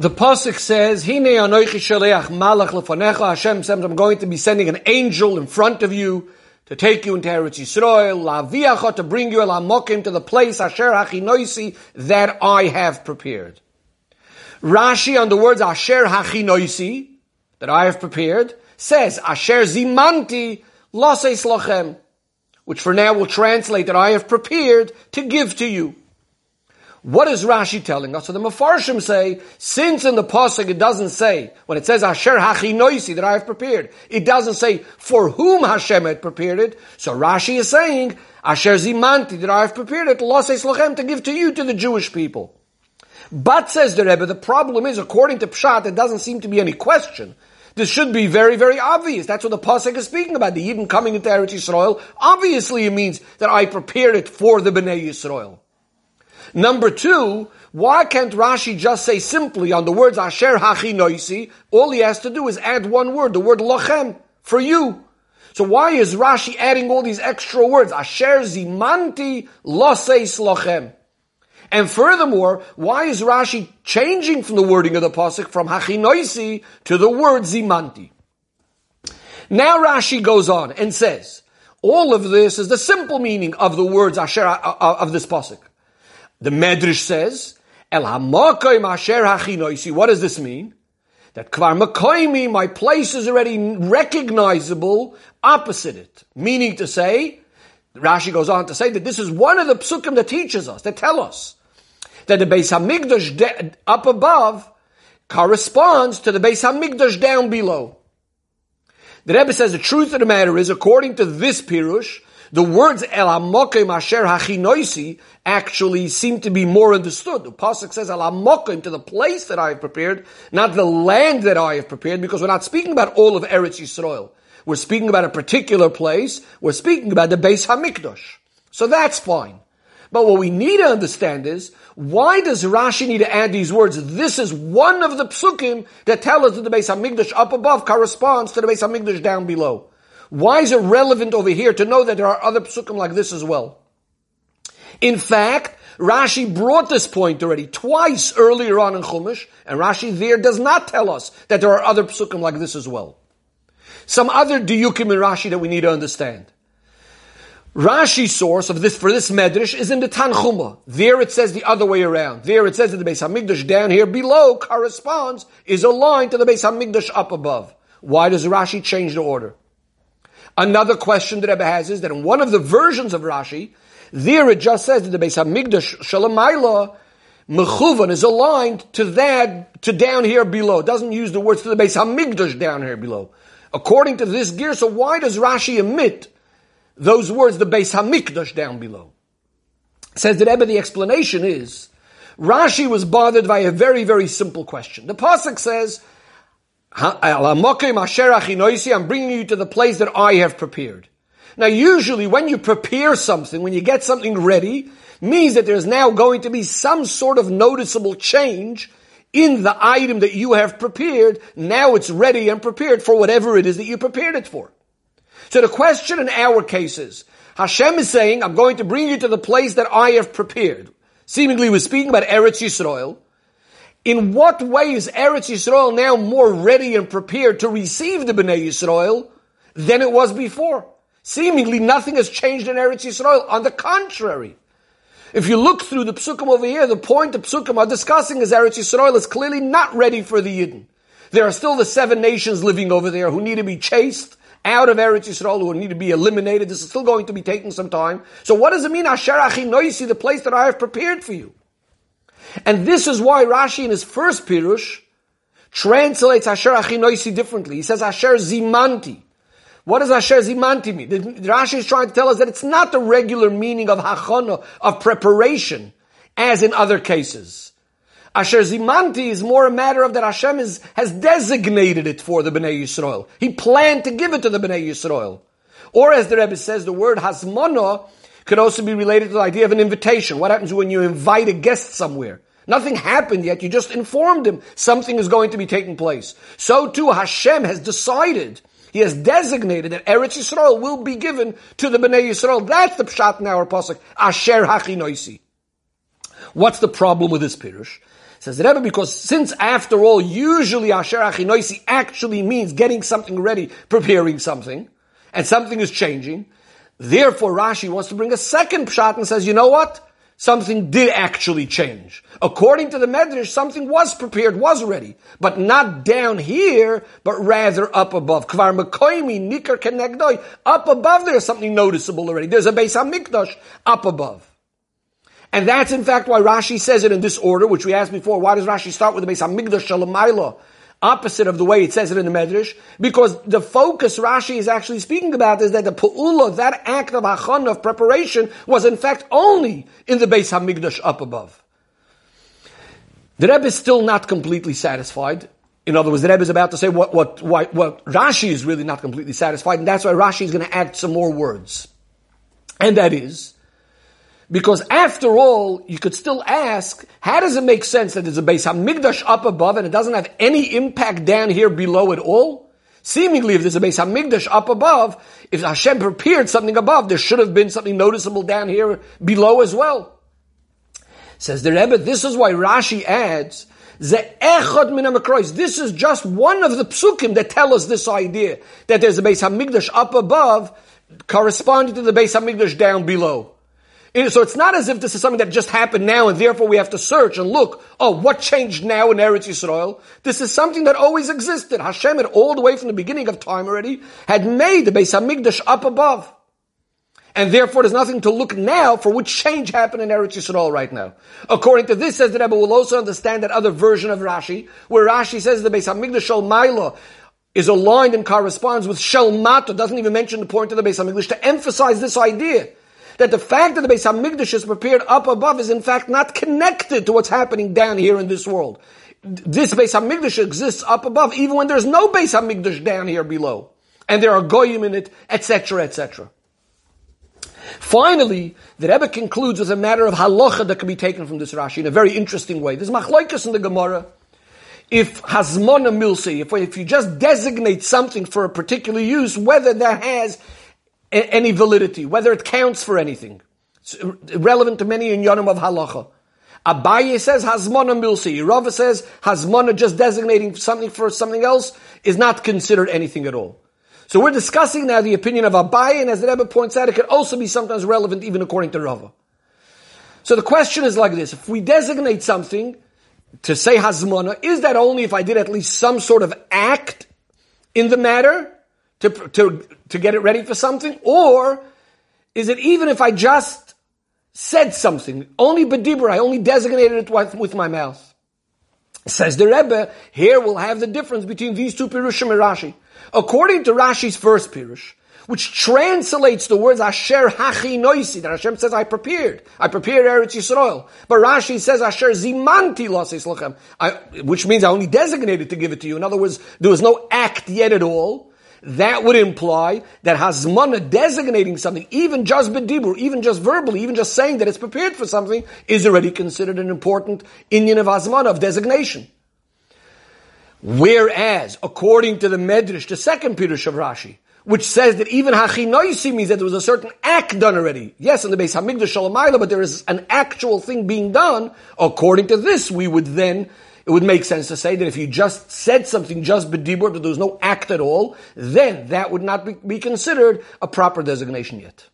The pasuk says, "Hine anoichi shaleach malach lefanecha." Hashem says, "I'm going to be sending an angel in front of you to take you into Eretz Yisrael, laviacha to bring you elamokim to the place asher hachinoisi that I have prepared." Rashi on the words asher hachinoisi that I have prepared says asher zimanti laseis lochem, which for now will translate that I have prepared to give to you. What is Rashi telling us? So the Mefarshim say, since in the Pasuk it doesn't say, when it says Asher Hachinoisi that I have prepared, it doesn't say for whom Hashem had prepared it. So Rashi is saying, Asher Zimanti that I have prepared it, Loseis Lochem to give to you, to the Jewish people. But says the Rebbe, the problem is, according to Pshat, it doesn't seem to be any question. This should be very, very obvious. That's what the Pasuk is speaking about. The Yidden coming into Eretz Yisrael. Obviously it means that I prepared it for the Bnei Yisrael. Number two, why can't Rashi just say simply on the words Asher Hachinoisi, all he has to do is add one word, the word Lochem, for you. So why is Rashi adding all these extra words? Asher Zimanti Loseis Lochem. And furthermore, why is Rashi changing from the wording of the pasuk from Hachinoisi to the word Zimanti? Now Rashi goes on and says, all of this is the simple meaning of the words Asher uh, uh, of this pasuk. The Medrash says, El hamokoim asher hachinoisi. What does this mean? That kvar makoimi, my place is already recognizable opposite it. Meaning to say, Rashi goes on to say that this is one of the psukim that teaches us, that tell us that the Beis Hamikdash up above corresponds to the Beis Hamikdash down below. The Rebbe says the truth of the matter is, according to this pirush, the words El Amokim Asher Hachinoisi actually seem to be more understood. The pasuk says El to the place that I have prepared, not the land that I have prepared, because we're not speaking about all of Eretz Yisrael. We're speaking about a particular place. We're speaking about the Beis Hamikdash. So that's fine. But what we need to understand is, why does Rashi need to add these words? This is one of the psukim that tell us that the Beis Hamikdash up above corresponds to the Beis Hamikdash down below. Why is it relevant over here to know that there are other psukim like this as well? In fact, Rashi brought this point already twice earlier on in Chumash, and Rashi there does not tell us that there are other psukim like this as well. Some other diyukim in Rashi that we need to understand. Rashi's source of this for this medrash is in the Tanchuma. There it says the other way around. There it says that the Beis Hamikdash down here below corresponds is aligned to the Beis Hamikdash up above. Why does Rashi change the order? Another question that Rebbe has is that in one of the versions of Rashi, there it just says that the Beis Hamikdash Shalamayla Mechuvan is aligned to that, to down here below. It doesn't use the words to the Beis Hamikdash down here below. According to this gear, so why does Rashi omit those words, the Beis Hamikdash down below? Says that Rebbe, the explanation is, Rashi was bothered by a very, very simple question. The Pasuk says, I'm bringing you to the place that I have prepared. Now usually when you prepare something, when you get something ready, means that there's now going to be some sort of noticeable change in the item that you have prepared. Now it's ready and prepared for whatever it is that you prepared it for. So the question in our case is, Hashem is saying, I'm going to bring you to the place that I have prepared. Seemingly we're speaking about Eretz Yisrael. In what way is Eretz Yisrael now more ready and prepared to receive the Bnei Yisrael than it was before? Seemingly nothing has changed in Eretz Yisrael. On the contrary, if you look through the psukim over here, the point the psukim are discussing is Eretz Yisrael is clearly not ready for the Yidden. There are still the seven nations living over there who need to be chased out of Eretz Yisrael, who need to be eliminated. This is still going to be taking some time. So what does it mean, Asher Achinoisi, the place that I have prepared for you? And this is why Rashi in his first Pirush translates Asher Achinoisi differently. He says Asher Zimanti. What does Asher Zimanti mean? The, Rashi is trying to tell us that it's not the regular meaning of Hachana, of preparation, as in other cases. Asher Zimanti is more a matter of that Hashem is, has designated it for the Bnei Yisrael. He planned to give it to the Bnei Yisrael. Or as the Rebbe says, the word Hazmana could also be related to the idea of an invitation. What happens when you invite a guest somewhere? Nothing happened yet. You just informed him something is going to be taking place. So too, Hashem has decided, He has designated that Eretz Yisrael will be given to the Bnei Yisrael. That's the pshat in our pasuk. Asher hachinoisi. What's the problem with this pirush? Says the Rebbe, because since after all, usually Asher Achinoisi actually means getting something ready, preparing something, and something is changing. Therefore, Rashi wants to bring a second pshat and says, you know what? Something did actually change. According to the Medrash, something was prepared, was ready, but not down here, but rather up above. Kvar nikar. Up above, there's something noticeable already. There's a Beis Hamikdash up above. And that's in fact why Rashi says it in this order, which we asked before. Why does Rashi start with the Beis Hamikdash Shalamayla? Opposite of the way it says it in the Medrash, because the focus Rashi is actually speaking about is that the pu'ula, that act of achon, of preparation, was in fact only in the Beis Hamikdash up above. The Rebbe is still not completely satisfied. In other words, the Rebbe is about to say what, what, what, what Rashi is really not completely satisfied, and that's why Rashi is going to add some more words. And that is, because after all, you could still ask, how does it make sense that there's a Beis Hamikdash up above and it doesn't have any impact down here below at all? Seemingly, if there's a Beis Hamikdash up above, if Hashem prepared something above, there should have been something noticeable down here below as well. Says the Rebbe, this is why Rashi adds, this is just one of the psukim that tell us this idea, that there's a Beis Hamikdash up above, corresponding to the Beis Hamikdash down below. So it's not as if this is something that just happened now and therefore we have to search and look, oh, what changed now in Eretz Yisrael? This is something that always existed. Hashem had all the way from the beginning of time already had made the Beis Hamikdash up above. And therefore there's nothing to look now for which change happened in Eretz Yisrael right now. According to this, says the Rebbe will also understand that other version of Rashi, where Rashi says the Beis Hamikdash Shal is aligned and corresponds with Shel Mata, doesn't even mention the point of the Beis Hamikdash to emphasize this idea that the fact that the Beis Hamikdash is prepared up above is in fact not connected to what's happening down here in this world. This Beis Hamikdash exists up above, even when there's no Beis Hamikdash down here below, and there are goyim in it, etc., etc. Finally, the Rebbe concludes with a matter of halacha that can be taken from this Rashi in a very interesting way. There's machlokes in the Gemara. If hazmona milsi, if, if you just designate something for a particular use, whether that has any validity, whether it counts for anything. It's relevant to many inyonim of Halacha. Abaye says Hazmana Milsi. Rava says Hazmana just designating something for something else is not considered anything at all. So we're discussing now the opinion of Abaye, and as the Rebbe points out, it could also be sometimes relevant even according to Rava. So the question is like this: If we designate something to say Hazmana, is that only if I did at least some sort of act in the matter, to, to, to get it ready for something? Or is it even if I just said something, only bedibur, I only designated it with, with my mouth? Says the Rebbe, here we'll have the difference between these two Pirushim and Rashi. According to Rashi's first Pirush, which translates the words Asher Hachinoisi, that Hashem says, I prepared. I prepared Eretz Yisrael. But Rashi says Asher Zimanti Losis Lachem, which means I only designated to give it to you. In other words, there was no act yet at all that would imply that Hazmana designating something, even just bedibur, even just verbally, even just saying that it's prepared for something, is already considered an important inyan of Hazmana, of designation. Whereas, according to the Medrash, the second Pirush of Rashi, which says that even hachinoisi means that there was a certain act done already. Yes, in the Beis Hamikdash shalamayla, but there is an actual thing being done. According to this, we would then it would make sense to say that if you just said something just bedibur, but there was no act at all, then that would not be, be considered a proper designation yet.